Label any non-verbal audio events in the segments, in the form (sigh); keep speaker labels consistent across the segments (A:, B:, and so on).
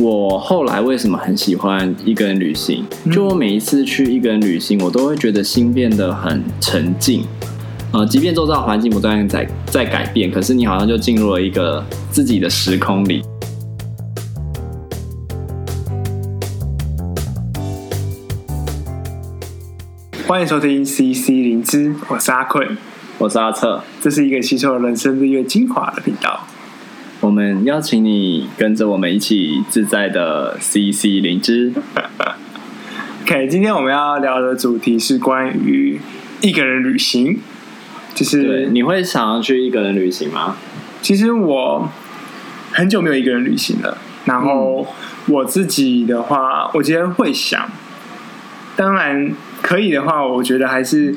A: 我后来为什么很喜欢一个人旅行？就我每一次去一个人旅行，我都会觉得心变得很沉静。呃，即便周遭环境不断在在改变，可是你好像就进入了一个自己的时空里。
B: 欢迎收听 CC 灵芝，我是阿坤，
A: 我是阿策，
B: 这是一个吸收人生日月精华的频道。
A: 我们邀请你跟着我们一起自在的 CC 灵芝。(laughs)
B: OK，今天我们要聊的主题是关于一个人旅行。就是
A: 你会想要去一个人旅行吗？
B: 其实我很久没有一个人旅行了。然后我自己的话，我觉得会想。当然可以的话，我觉得还是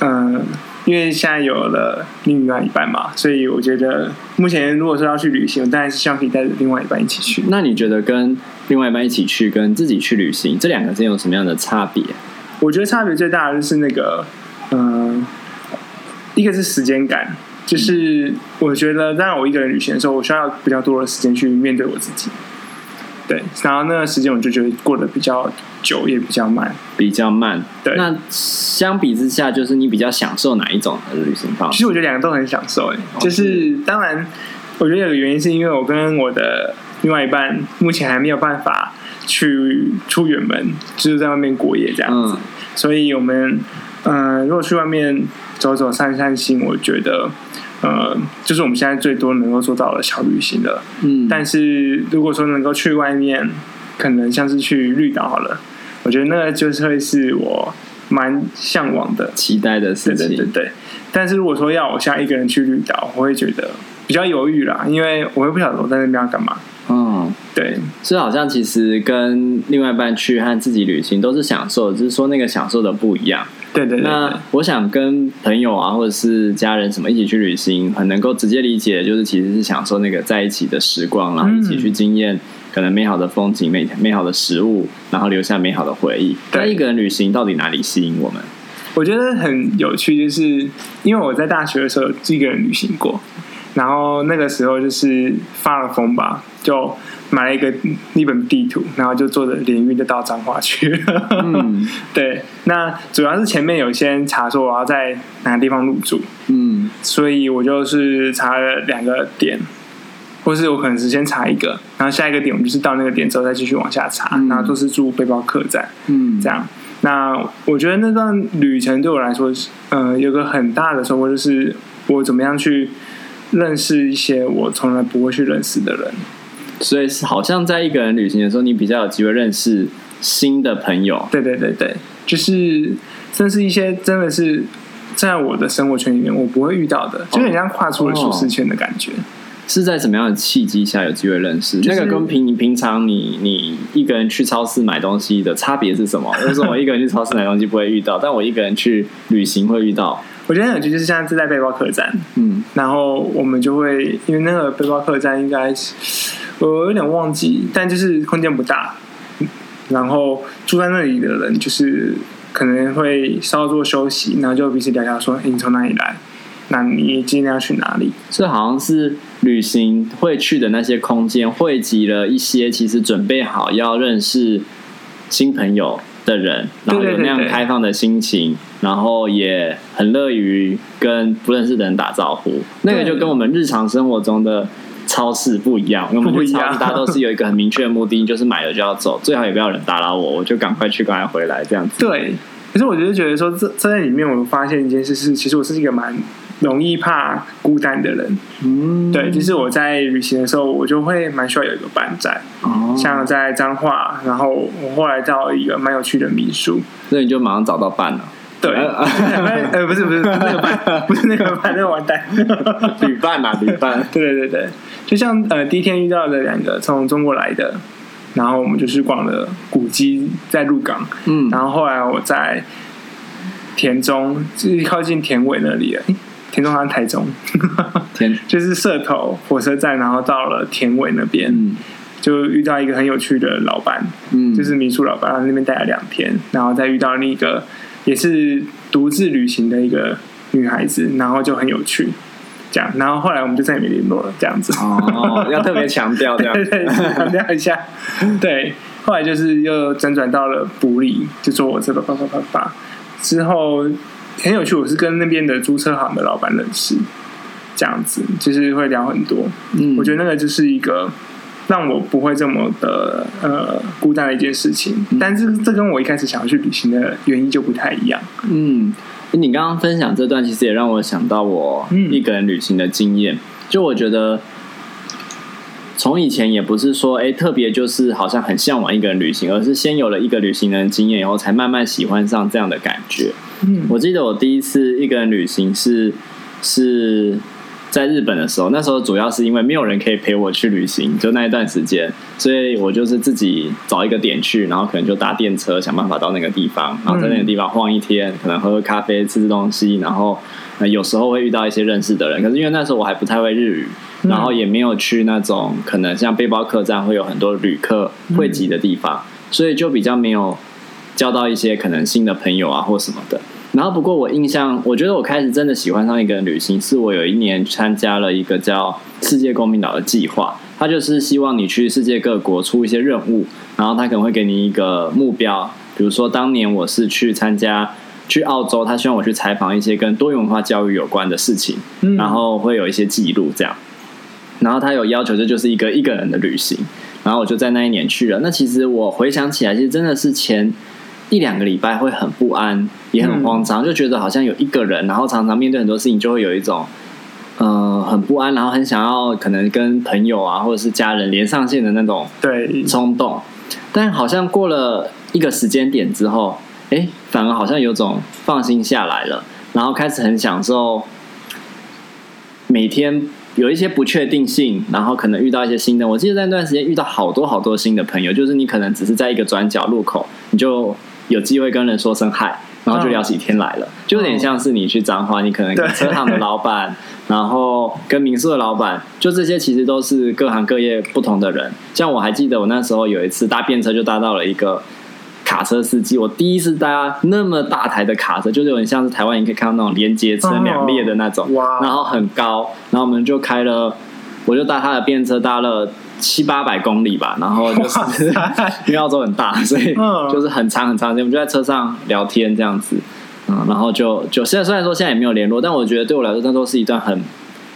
B: 嗯。呃因为现在有了另外一半嘛，所以我觉得目前如果说要去旅行，我当然是希望可以带着另外一半一起去。
A: 那你觉得跟另外一半一起去，跟自己去旅行，这两个之间有什么样的差别？
B: 我觉得差别最大的就是那个，嗯，一个是时间感，就是我觉得当我一个人旅行的时候，我需要比较多的时间去面对我自己。对，然后那个时间我就觉得过得比较久，也比较慢，
A: 比较慢。
B: 对，
A: 那相比之下，就是你比较享受哪一种的旅行方式？
B: 其实我觉得两个都很享受，哎，就是当然，我觉得有个原因是因为我跟我的另外一半目前还没有办法去出远门，就是在外面过夜这样子，嗯、所以我们嗯、呃，如果去外面走走散散心，我觉得。呃，就是我们现在最多能够做到的小旅行了。嗯，但是如果说能够去外面，可能像是去绿岛好了，我觉得那个就是会是我蛮向往的、
A: 期待的事情。
B: 对对对对。但是如果说要我现在一个人去绿岛，我会觉得比较犹豫啦，因为我又不晓得我在那边要干嘛。嗯，对。
A: 所以好像其实跟另外一半去和自己旅行都是享受，只是说那个享受的不一样。
B: 对对对，
A: 那我想跟朋友啊，或者是家人什么一起去旅行，很能够直接理解，就是其实是享受那个在一起的时光，然后一起去经验可能美好的风景、美美好的食物，然后留下美好的回忆。那一个人旅行到底哪里吸引我们？
B: 我觉得很有趣，就是因为我在大学的时候一个人旅行过，然后那个时候就是发了疯吧，就。买了一个一本地图，然后就坐着联运就到彰化去。嗯，(laughs) 对。那主要是前面有先查说我要在哪个地方入住，嗯，所以我就是查了两个点，或是我可能是先查一个，然后下一个点我们就是到那个点之后再继续往下查，嗯、然后都是住背包客栈，嗯，这样。那我觉得那段旅程对我来说，呃，有个很大的收获就是我怎么样去认识一些我从来不会去认识的人。
A: 所以是好像在一个人旅行的时候，你比较有机会认识新的朋友。
B: 对对对对，就是这是一些真的是在我的生活圈里面我不会遇到的，哦、就很像跨出了舒适圈的感觉。
A: 是在什么样的契机下有机会认识？就是、那个跟平平常你你一个人去超市买东西的差别是什么？(laughs) 就是我一个人去超市买东西不会遇到，但我一个人去旅行会遇到。
B: 我觉得很有趣，就是像是在背包客栈，嗯，然后我们就会因为那个背包客栈应该是。我有点忘记，但就是空间不大，然后住在那里的人就是可能会稍作休息，然后就彼此聊聊说：“欸，你从哪里来？那你今天要去哪
A: 里？”这好像是旅行会去的那些空间，汇集了一些其实准备好要认识新朋友的人，然后有那样开放的心情，然后也很乐于跟不认识的人打招呼。那个就跟我们日常生活中的。超市不一样，因为我们去超市，大家都是有一个很明确的目的，就是买了就要走，最好也不要人打扰我，我就赶快去，赶快回来这样子。
B: 对，可是我就觉得说，这这在里面，我发现一件事是，其实我是一个蛮容易怕孤单的人。嗯，对，就是我在旅行的时候，我就会蛮需要有一个伴在。哦，像在彰化，然后我后来到一个蛮有趣的民宿，
A: 那你就马上找到伴了。
B: 对，(laughs) 呃，不是不是不是那个伴，不是那个伴，那个完蛋，
A: 旅伴嘛，旅伴。
B: 对对对对。就像呃，第一天遇到的两个从中国来的，然后我们就是逛了古迹，在鹿港，嗯，然后后来我在田中，就是靠近田尾那里了，田中好像台中 (laughs) (laughs) 田就是社头火车站，然后到了田尾那边，嗯，就遇到一个很有趣的老板，嗯，就是民宿老板，然后那边待了两天，然后再遇到另一个也是独自旅行的一个女孩子，然后就很有趣。这样，然后后来我们就再也没联络了，这样子。
A: 哦，要特别强调这样，(laughs)
B: 对对，强调一下。(laughs) 对，后来就是又辗转到了埔里，就做我这个叭叭叭叭。之后很有趣，我是跟那边的租车行的老板认识，这样子就是会聊很多。嗯，我觉得那个就是一个让我不会这么的呃孤单的一件事情。嗯，但是这跟我一开始想要去旅行的原因就不太一样。
A: 嗯。你刚刚分享这段，其实也让我想到我一个人旅行的经验。嗯、就我觉得，从以前也不是说，哎，特别就是好像很向往一个人旅行，而是先有了一个旅行的经验以后，才慢慢喜欢上这样的感觉。嗯，我记得我第一次一个人旅行是是。在日本的时候，那时候主要是因为没有人可以陪我去旅行，就那一段时间，所以我就是自己找一个点去，然后可能就搭电车，想办法到那个地方，然后在那个地方晃一天，可能喝喝咖啡，吃吃东西，然后有时候会遇到一些认识的人。可是因为那时候我还不太会日语，然后也没有去那种可能像背包客栈会有很多旅客汇集的地方，所以就比较没有交到一些可能新的朋友啊或什么的。然后，不过我印象，我觉得我开始真的喜欢上一个人旅行，是我有一年参加了一个叫“世界公民岛”的计划。他就是希望你去世界各国出一些任务，然后他可能会给你一个目标。比如说，当年我是去参加去澳洲，他希望我去采访一些跟多元文化教育有关的事情，然后会有一些记录这样。然后他有要求，这就是一个一个人的旅行。然后我就在那一年去了。那其实我回想起来，其实真的是前。一两个礼拜会很不安，也很慌张，嗯、就觉得好像有一个人，然后常常面对很多事情，就会有一种，呃，很不安，然后很想要可能跟朋友啊或者是家人连上线的那种对冲动。但好像过了一个时间点之后，哎，反而好像有种放心下来了，然后开始很享受每天有一些不确定性，然后可能遇到一些新的。我记得在那段时间遇到好多好多新的朋友，就是你可能只是在一个转角路口，你就。有机会跟人说声嗨，然后就聊起天来了，就有点像是你去彰化，你可能跟车行的老板，然后跟民宿的老板，就这些其实都是各行各业不同的人。像我还记得我那时候有一次搭便车，就搭到了一个卡车司机，我第一次搭那么大台的卡车，就是有点像是台湾你可以看到那种连接车两列的那种，然后很高，然后我们就开了，我就搭他的便车搭了。七八百公里吧，然后就是 (laughs) 因为澳洲很大，所以就是很长很长时间，我们就在车上聊天这样子，嗯，然后就就现在虽然说现在也没有联络，但我觉得对我来说，那都是一段很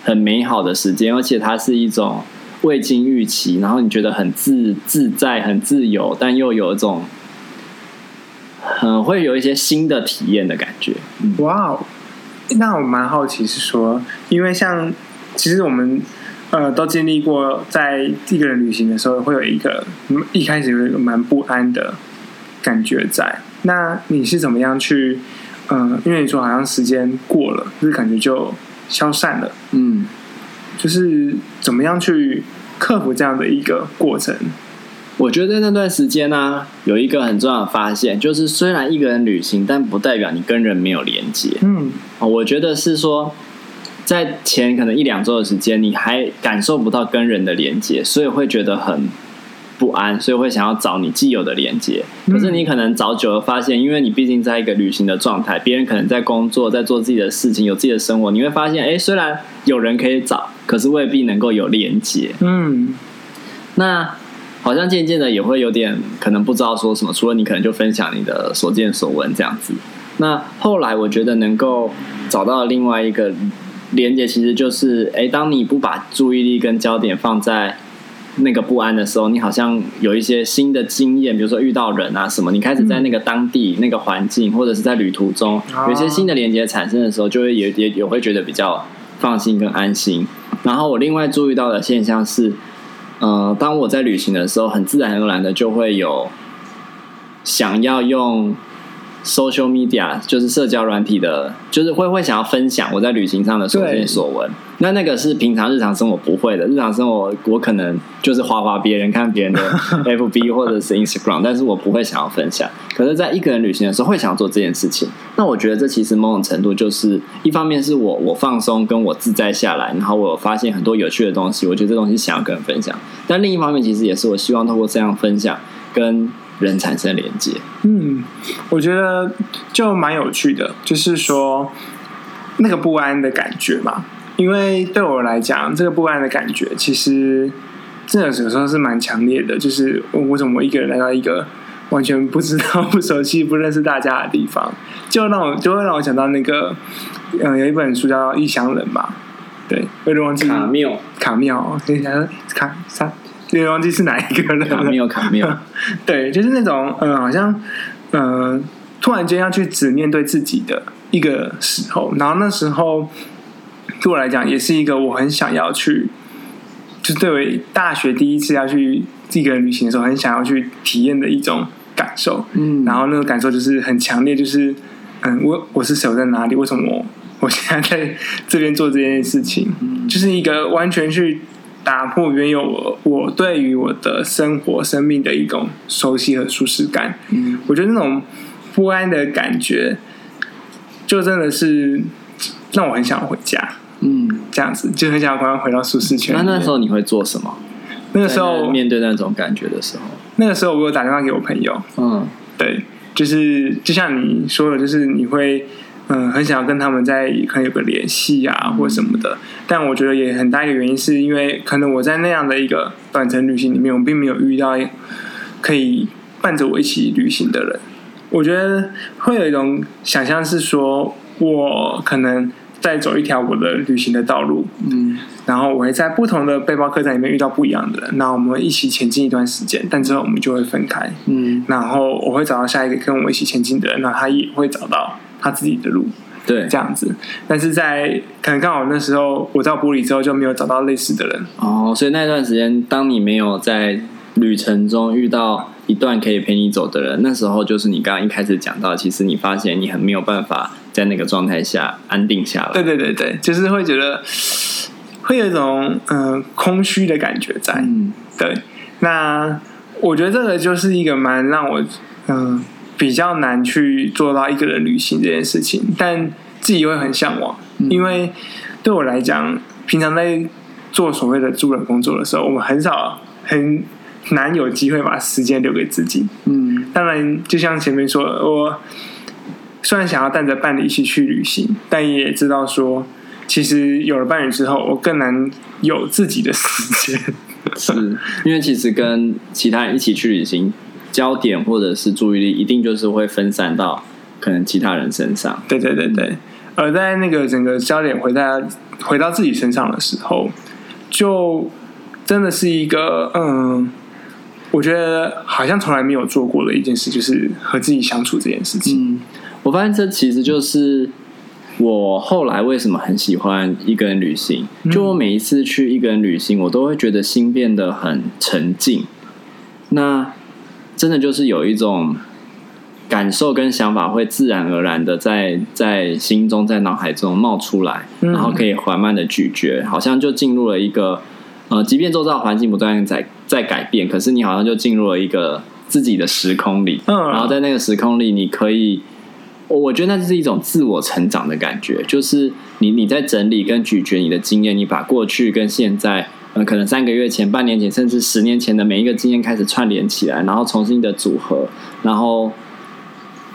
A: 很美好的时间，而且它是一种未经预期，然后你觉得很自自在、很自由，但又有一种很会有一些新的体验的感觉。
B: 哇哦，那我蛮好奇是说，因为像其实我们。呃，都经历过，在一个人旅行的时候，会有一个一开始有一个蛮不安的感觉在。那你是怎么样去？嗯、呃，因为你说好像时间过了，就是感觉就消散了。嗯，就是怎么样去克服这样的一个过程？
A: 我觉得那段时间呢、啊，有一个很重要的发现，就是虽然一个人旅行，但不代表你跟人没有连接。嗯，我觉得是说。在前可能一两周的时间，你还感受不到跟人的连接，所以会觉得很不安，所以会想要找你既有的连接。可是你可能找久了，发现因为你毕竟在一个旅行的状态，别人可能在工作，在做自己的事情，有自己的生活，你会发现，哎，虽然有人可以找，可是未必能够有连接。嗯，那好像渐渐的也会有点可能不知道说什么，除了你可能就分享你的所见所闻这样子。那后来我觉得能够找到另外一个。连接其实就是，哎，当你不把注意力跟焦点放在那个不安的时候，你好像有一些新的经验，比如说遇到人啊什么，你开始在那个当地、嗯、那个环境，或者是在旅途中，有一些新的连接产生的时候，就会也也也会觉得比较放心跟安心。然后我另外注意到的现象是，呃，当我在旅行的时候，很自然而然的就会有想要用。Social media 就是社交软体的，就是会会想要分享我在旅行上的所见所闻。那那个是平常日常生活不会的，日常生活我可能就是滑滑别人看别人的 (laughs) FB 或者是 Instagram，但是我不会想要分享。可是，在一个人旅行的时候，会想要做这件事情。那我觉得这其实某种程度就是一方面是我我放松跟我自在下来，然后我发现很多有趣的东西，我觉得这东西想要跟人分享。但另一方面，其实也是我希望透过这样分享跟。人产生连接，
B: 嗯，我觉得就蛮有趣的，就是说那个不安的感觉嘛，因为对我来讲，这个不安的感觉其实真的有时候是蛮强烈的。就是我为什么我一个人来到一个完全不知道、不熟悉、不认识大家的地方，就让我就会让我想到那个，嗯，有一本书叫《异乡人》吧。对，有点忘记
A: 卡缪，
B: 卡缪，等一下，卡啥？有点忘记是哪一个了。
A: 卡缪，卡缪。(laughs)
B: 对，就是那种，嗯，好像，嗯，突然间要去只面对自己的一个时候，然后那时候对我来讲，也是一个我很想要去，就对我大学第一次要去一个人旅行的时候，很想要去体验的一种感受。嗯，然后那个感受就是很强烈，就是，嗯，我我是谁？我在哪里？为什么我？我现在在这边做这件事情，就是一个完全去打破原有我我对于我的生活生命的一种熟悉和舒适感。嗯，我觉得那种不安的感觉，就真的是让我很想回家。嗯，这样子就很想要赶快回到舒适圈。
A: 那那时候你会做什么？
B: 那个时候
A: 面对那种感觉的时候，
B: 那个时候我有打电话给我朋友。嗯，对，就是就像你说的，就是你会。嗯，很想要跟他们在可能有个联系啊，或什么的。但我觉得也很大一个原因，是因为可能我在那样的一个短程旅行里面，我并没有遇到可以伴着我一起旅行的人。我觉得会有一种想象是说，我可能在走一条我的旅行的道路，嗯，然后我会在不同的背包客栈里面遇到不一样的人，那我们一起前进一段时间，但之后我们就会分开，嗯，然后我会找到下一个跟我一起前进的人，那他也会找到。他自己的路，
A: 对，
B: 这样子，但是在可能刚好那时候我到玻璃之后就没有找到类似的人
A: 哦，所以那段时间，当你没有在旅程中遇到一段可以陪你走的人，那时候就是你刚刚一开始讲到，其实你发现你很没有办法在那个状态下安定下来。
B: 对对对对，就是会觉得会有一种嗯、呃、空虚的感觉在。嗯，对。那我觉得这个就是一个蛮让我嗯。呃比较难去做到一个人旅行这件事情，但自己会很向往，因为对我来讲，平常在做所谓的助人工作的时候，我们很少很难有机会把时间留给自己。嗯，当然，就像前面说，我虽然想要带着伴侣一起去旅行，但也知道说，其实有了伴侣之后，我更难有自己的时间。
A: 是因为其实跟其他人一起去旅行。焦点或者是注意力，一定就是会分散到可能其他人身上。
B: 对对对对，而在那个整个焦点回到回到自己身上的时候，就真的是一个嗯，我觉得好像从来没有做过的一件事，就是和自己相处这件事情。
A: 嗯，我发现这其实就是我后来为什么很喜欢一个人旅行。就我每一次去一个人旅行，我都会觉得心变得很沉静。那真的就是有一种感受跟想法，会自然而然的在在心中、在脑海中冒出来，然后可以缓慢的咀嚼，好像就进入了一个呃，即便周遭环境不断在在改变，可是你好像就进入了一个自己的时空里，然后在那个时空里，你可以，我觉得那是一种自我成长的感觉，就是你你在整理跟咀嚼你的经验，你把过去跟现在。呃，可能三个月前、半年前，甚至十年前的每一个经验开始串联起来，然后重新的组合，然后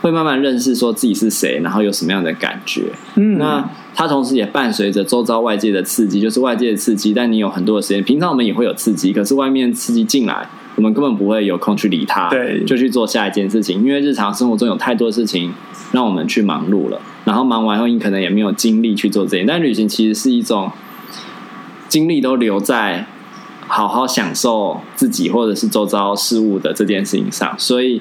A: 会慢慢认识说自己是谁，然后有什么样的感觉。嗯，那它同时也伴随着周遭外界的刺激，就是外界的刺激，但你有很多的时间。平常我们也会有刺激，可是外面刺激进来，我们根本不会有空去理它，对，就去做下一件事情，因为日常生活中有太多事情让我们去忙碌了，然后忙完后，你可能也没有精力去做这些。但旅行其实是一种。精力都留在好好享受自己或者是周遭事物的这件事情上，所以，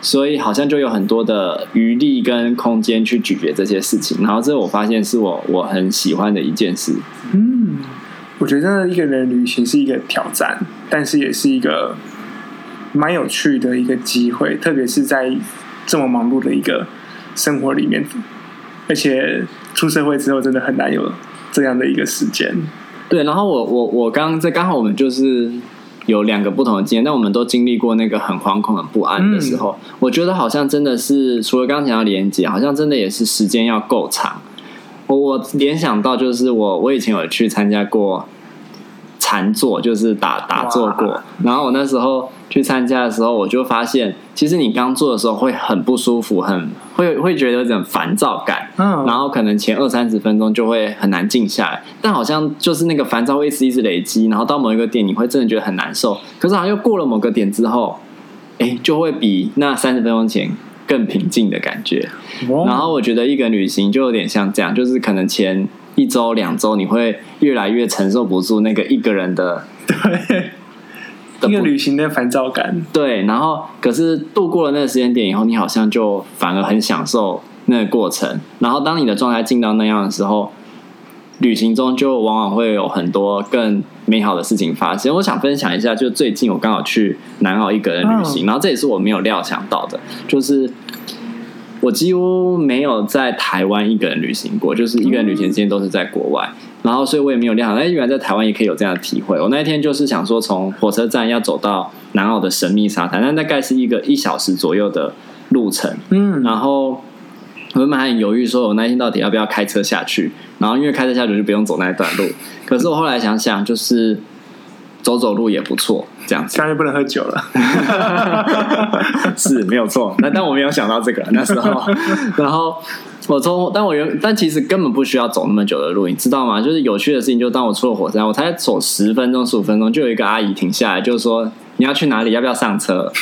A: 所以好像就有很多的余力跟空间去咀嚼这些事情。然后，这我发现是我我很喜欢的一件事。
B: 嗯，我觉得一个人旅行是一个挑战，但是也是一个蛮有趣的一个机会，特别是在这么忙碌的一个生活里面，而且出社会之后，真的很难有这样的一个时间。
A: 对，然后我我我刚在刚好我们就是有两个不同的经验，但我们都经历过那个很惶恐、很不安的时候。嗯、我觉得好像真的是除了刚才要连接，好像真的也是时间要够长。我我联想到就是我我以前有去参加过长禅坐，就是打打坐过。然后我那时候去参加的时候，我就发现，其实你刚做的时候会很不舒服，很会会觉得有点烦躁感。嗯，然后可能前二三十分钟就会很难静下来，但好像就是那个烦躁会一直一直累积，然后到某一个点，你会真的觉得很难受。可是好像又过了某个点之后，哎，就会比那三十分钟前更平静的感觉。然后我觉得一个旅行就有点像这样，就是可能前。一周两周，你会越来越承受不住那个一个人的 (laughs)
B: 对一个旅行的烦躁感。
A: 对，然后可是度过了那个时间点以后，你好像就反而很享受那个过程。然后当你的状态进到那样的时候，旅行中就往往会有很多更美好的事情发生。我想分享一下，就最近我刚好去南澳一个人旅行，嗯、然后这也是我没有料想到的，就是。我几乎没有在台湾一个人旅行过，就是一个人旅行之间都是在国外，然后所以我也没有料想，哎，原来在台湾也可以有这样的体会。我那一天就是想说，从火车站要走到南澳的神秘沙滩，那大概是一个一小时左右的路程。嗯，然后我原本还很犹豫，说我那一天到底要不要开车下去，然后因为开车下去就不用走那一段路。可是我后来想想，就是。走走路也不错，这样子。
B: 但是不能喝酒了，(laughs)
A: 是没有错。那但我没有想到这个 (laughs) 那时候，(laughs) 然后我从，但我原但其实根本不需要走那么久的路，你知道吗？就是有趣的事情，就当我出了火车站，我才走十分钟、十五分钟，就有一个阿姨停下来，就是说：“你要去哪里？要不要上车？”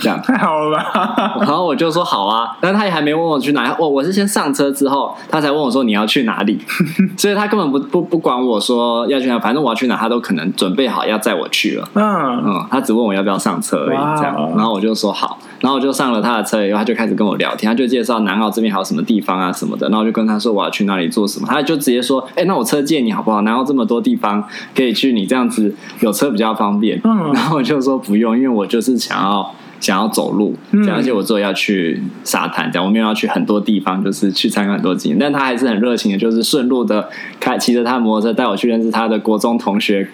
A: 这样
B: 太好了吧？(laughs)
A: 然后我就说好啊，但是他也还没问我去哪里。我我是先上车之后，他才问我说你要去哪里。(laughs) 所以他根本不不不管我说要去哪，反正我要去哪，他都可能准备好要载我去了。嗯嗯，他只问我要不要上车而已。这样，然后我就说好，然后我就上了他的车以后，他就开始跟我聊天，他就介绍南澳这边还有什么地方啊什么的。然后我就跟他说我要去哪里做什么，他就直接说，哎，那我车借你好不好？南澳这么多地方可以去，你这样子有车比较方便。嗯，(laughs) 然后我就说不用，因为我就是想要。想要走路，而且我之后要去沙滩，这样我没有要去很多地方，就是去参观很多景点。但他还是很热情的，就是顺路的开骑着他的摩托车带我去认识他的国中同学，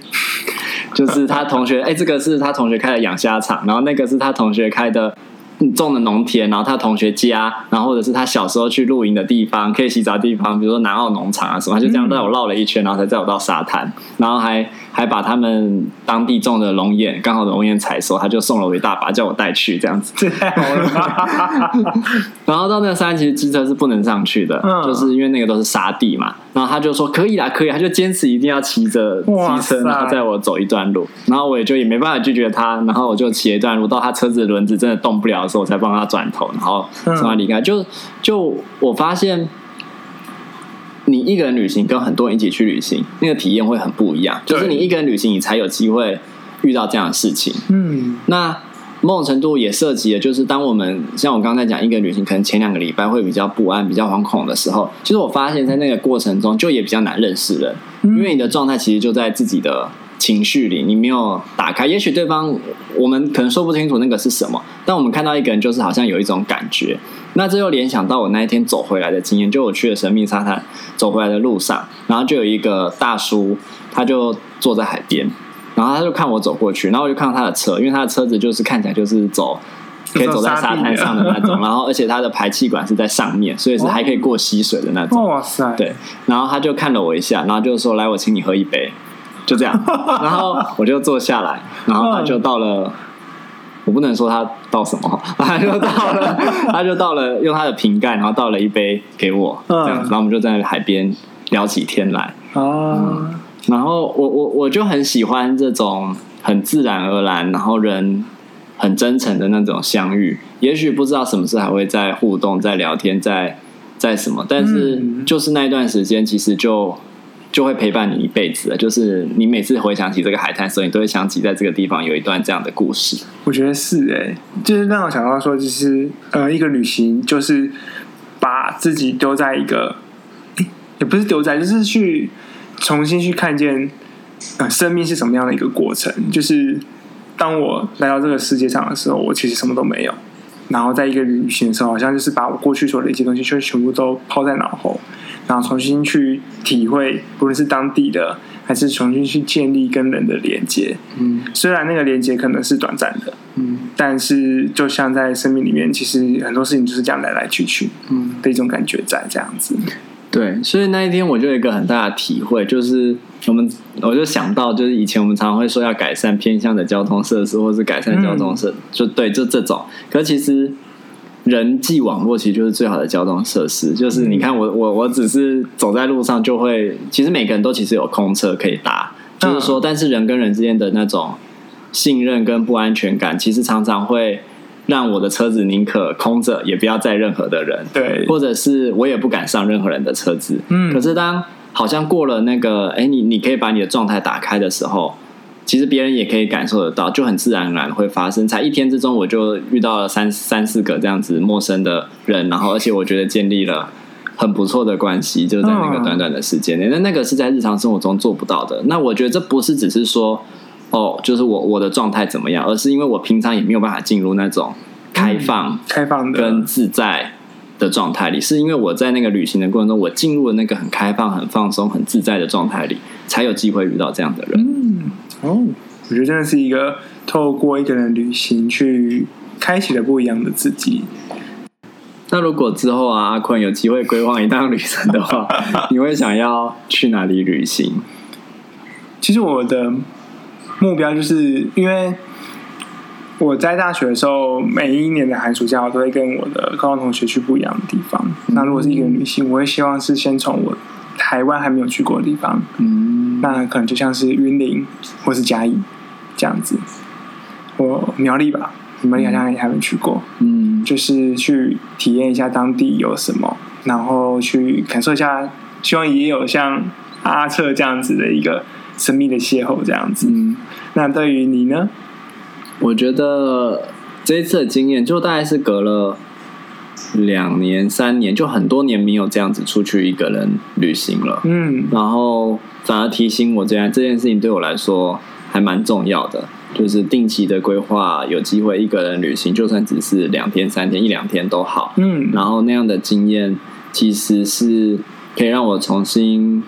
A: (laughs) 就是他同学，哎、欸，这个是他同学开的养虾场，然后那个是他同学开的。种的农田，然后他同学家，然后或者是他小时候去露营的地方，可以洗澡的地方，比如说南澳农场啊什么，他就这样带我绕了一圈，然后才带我到沙滩，然后还还把他们当地种的龙眼，刚好龙眼采收，他就送了我一大把，叫我带去这样子。(laughs) 然后到那个山其实机车是不能上去的，就是因为那个都是沙地嘛。然后他就说可以啦，可以，他就坚持一定要骑着机车，然后载我走一段路。然后我也就也没办法拒绝他，然后我就骑一段路到他车子的轮子真的动不了的时候，我才帮他转头，然后送他离开。就就我发现，你一个人旅行跟很多人一起去旅行，那个体验会很不一样。就是你一个人旅行，你才有机会遇到这样的事情。嗯，那。某种程度也涉及了，就是当我们像我刚才讲一个旅行，可能前两个礼拜会比较不安、比较惶恐的时候，其实我发现，在那个过程中就也比较难认识人，因为你的状态其实就在自己的情绪里，你没有打开。也许对方我们可能说不清楚那个是什么，但我们看到一个人，就是好像有一种感觉。那这又联想到我那一天走回来的经验，就我去了神秘沙滩，走回来的路上，然后就有一个大叔，他就坐在海边。然后他就看我走过去，然后我就看到他的车，因为他的车子就是看起来就是走可以走在沙滩上的那种，(laughs) 然后而且他的排气管是在上面，所以是还可以过溪水的那种。哇塞！对，然后他就看了我一下，然后就说：“来，我请你喝一杯。”就这样，(laughs) 然后我就坐下来，然后他就到了，我不能说他倒什么，他就到了，他就到了，用他的瓶盖，然后倒了一杯给我，这样子，然后我们就在海边聊起天来。哦。然后我我我就很喜欢这种很自然而然，然后人很真诚的那种相遇。也许不知道什么事还会在互动、在聊天、在在什么，但是就是那一段时间，其实就就会陪伴你一辈子。就是你每次回想起这个海滩的时候，你都会想起在这个地方有一段这样的故事。
B: 我觉得是哎、欸，就是让我想到说，就是呃，一个旅行就是把自己丢在一个，也不是丢在，就是去。重新去看见，呃，生命是什么样的一个过程？就是当我来到这个世界上的时候，我其实什么都没有。然后在一个旅行的时候，好像就是把我过去所的一些东西，就全部都抛在脑后，然后重新去体会，不论是当地的，还是重新去建立跟人的连接。嗯，虽然那个连接可能是短暂的，嗯，但是就像在生命里面，其实很多事情就是这样来来去去，嗯的一种感觉在这样子。
A: 对，所以那一天我就有一个很大的体会，就是我们我就想到，就是以前我们常常会说要改善偏向的交通设施，或是改善交通设，嗯、就对，就这种。可是其实人际网络其实就是最好的交通设施。就是你看我我我只是走在路上就会，其实每个人都其实有空车可以搭，就是说，但是人跟人之间的那种信任跟不安全感，其实常常会。让我的车子宁可空着，也不要载任何的人。
B: 对，
A: 或者是我也不敢上任何人的车子。嗯，可是当好像过了那个，哎，你你可以把你的状态打开的时候，其实别人也可以感受得到，就很自然而然会发生。才一天之中，我就遇到了三三四个这样子陌生的人，然后而且我觉得建立了很不错的关系，就在那个短短的时间内。那那个是在日常生活中做不到的。那我觉得这不是只是说。哦，就是我我的状态怎么样，而是因为我平常也没有办法进入那种开放、
B: 嗯、开放
A: 跟自在的状态里，是因为我在那个旅行的过程中，我进入了那个很开放、很放松、很自在的状态里，才有机会遇到这样的人。
B: 嗯，哦，我觉得真的是一个透过一个人旅行去开启了不一样的自己。
A: 那如果之后啊，阿坤有机会规划一趟旅程的话，(laughs) 你会想要去哪里旅行？
B: 其实我的。目标就是因为我在大学的时候，每一年的寒暑假，我都会跟我的高中同学去不一样的地方。嗯、那如果是一个人旅行，我会希望是先从我台湾还没有去过的地方，嗯，那可能就像是云林或是嘉义这样子。我苗栗吧，苗栗好像也还没去过，嗯，就是去体验一下当地有什么，然后去感受一下，希望也有像阿策这样子的一个。神秘的邂逅这样子，嗯，那对于你呢？
A: 我觉得这一次的经验，就大概是隔了两年、三年，就很多年没有这样子出去一个人旅行了。嗯，然后反而提醒我，这样这件事情对我来说还蛮重要的，就是定期的规划，有机会一个人旅行，就算只是两天、三天、一两天都好。嗯，然后那样的经验，其实是可以让我重新。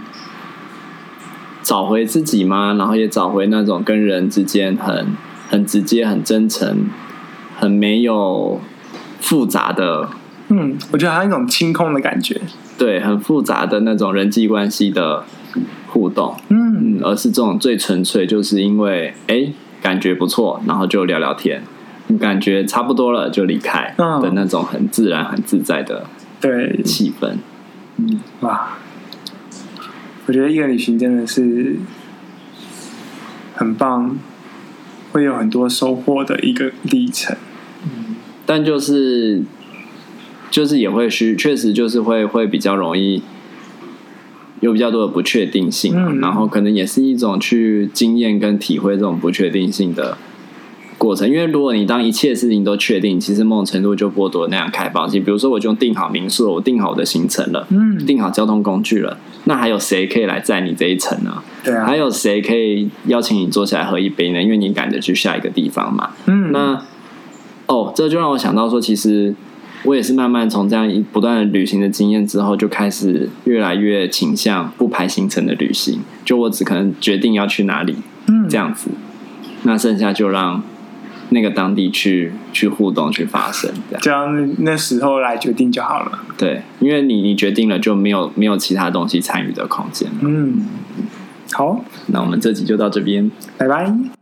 A: 找回自己吗？然后也找回那种跟人之间很很直接、很真诚、很没有复杂的。
B: 嗯，我觉得还有一种清空的感觉。
A: 对，很复杂的那种人际关系的互动。嗯，嗯，而是这种最纯粹，就是因为哎，感觉不错，然后就聊聊天，感觉差不多了就离开的那种很自然、很自在的对气氛。
B: 嗯，哇。我觉得一个旅行真的是很棒，会有很多收获的一个历程。
A: 嗯，但就是就是也会需，确实就是会会比较容易有比较多的不确定性，嗯，然后可能也是一种去经验跟体会这种不确定性的。过程，因为如果你当一切事情都确定，其实某种程度就剥夺那样开放性。比如说，我就订好民宿，我订好我的行程了，嗯，订好交通工具了，那还有谁可以来载你这一程呢？对啊，还有谁可以邀请你坐下来喝一杯呢？因为你赶着去下一个地方嘛。嗯，那哦，这就让我想到说，其实我也是慢慢从这样一不断的旅行的经验之后，就开始越来越倾向不排行程的旅行。就我只可能决定要去哪里，嗯，这样子，那剩下就让。那个当地去去互动去发生，这样，
B: 这样那时候来决定就好了。
A: 对，因为你你决定了，就没有没有其他东西参与的空间。嗯，
B: 好，
A: 那我们这集就到这边，
B: 拜拜。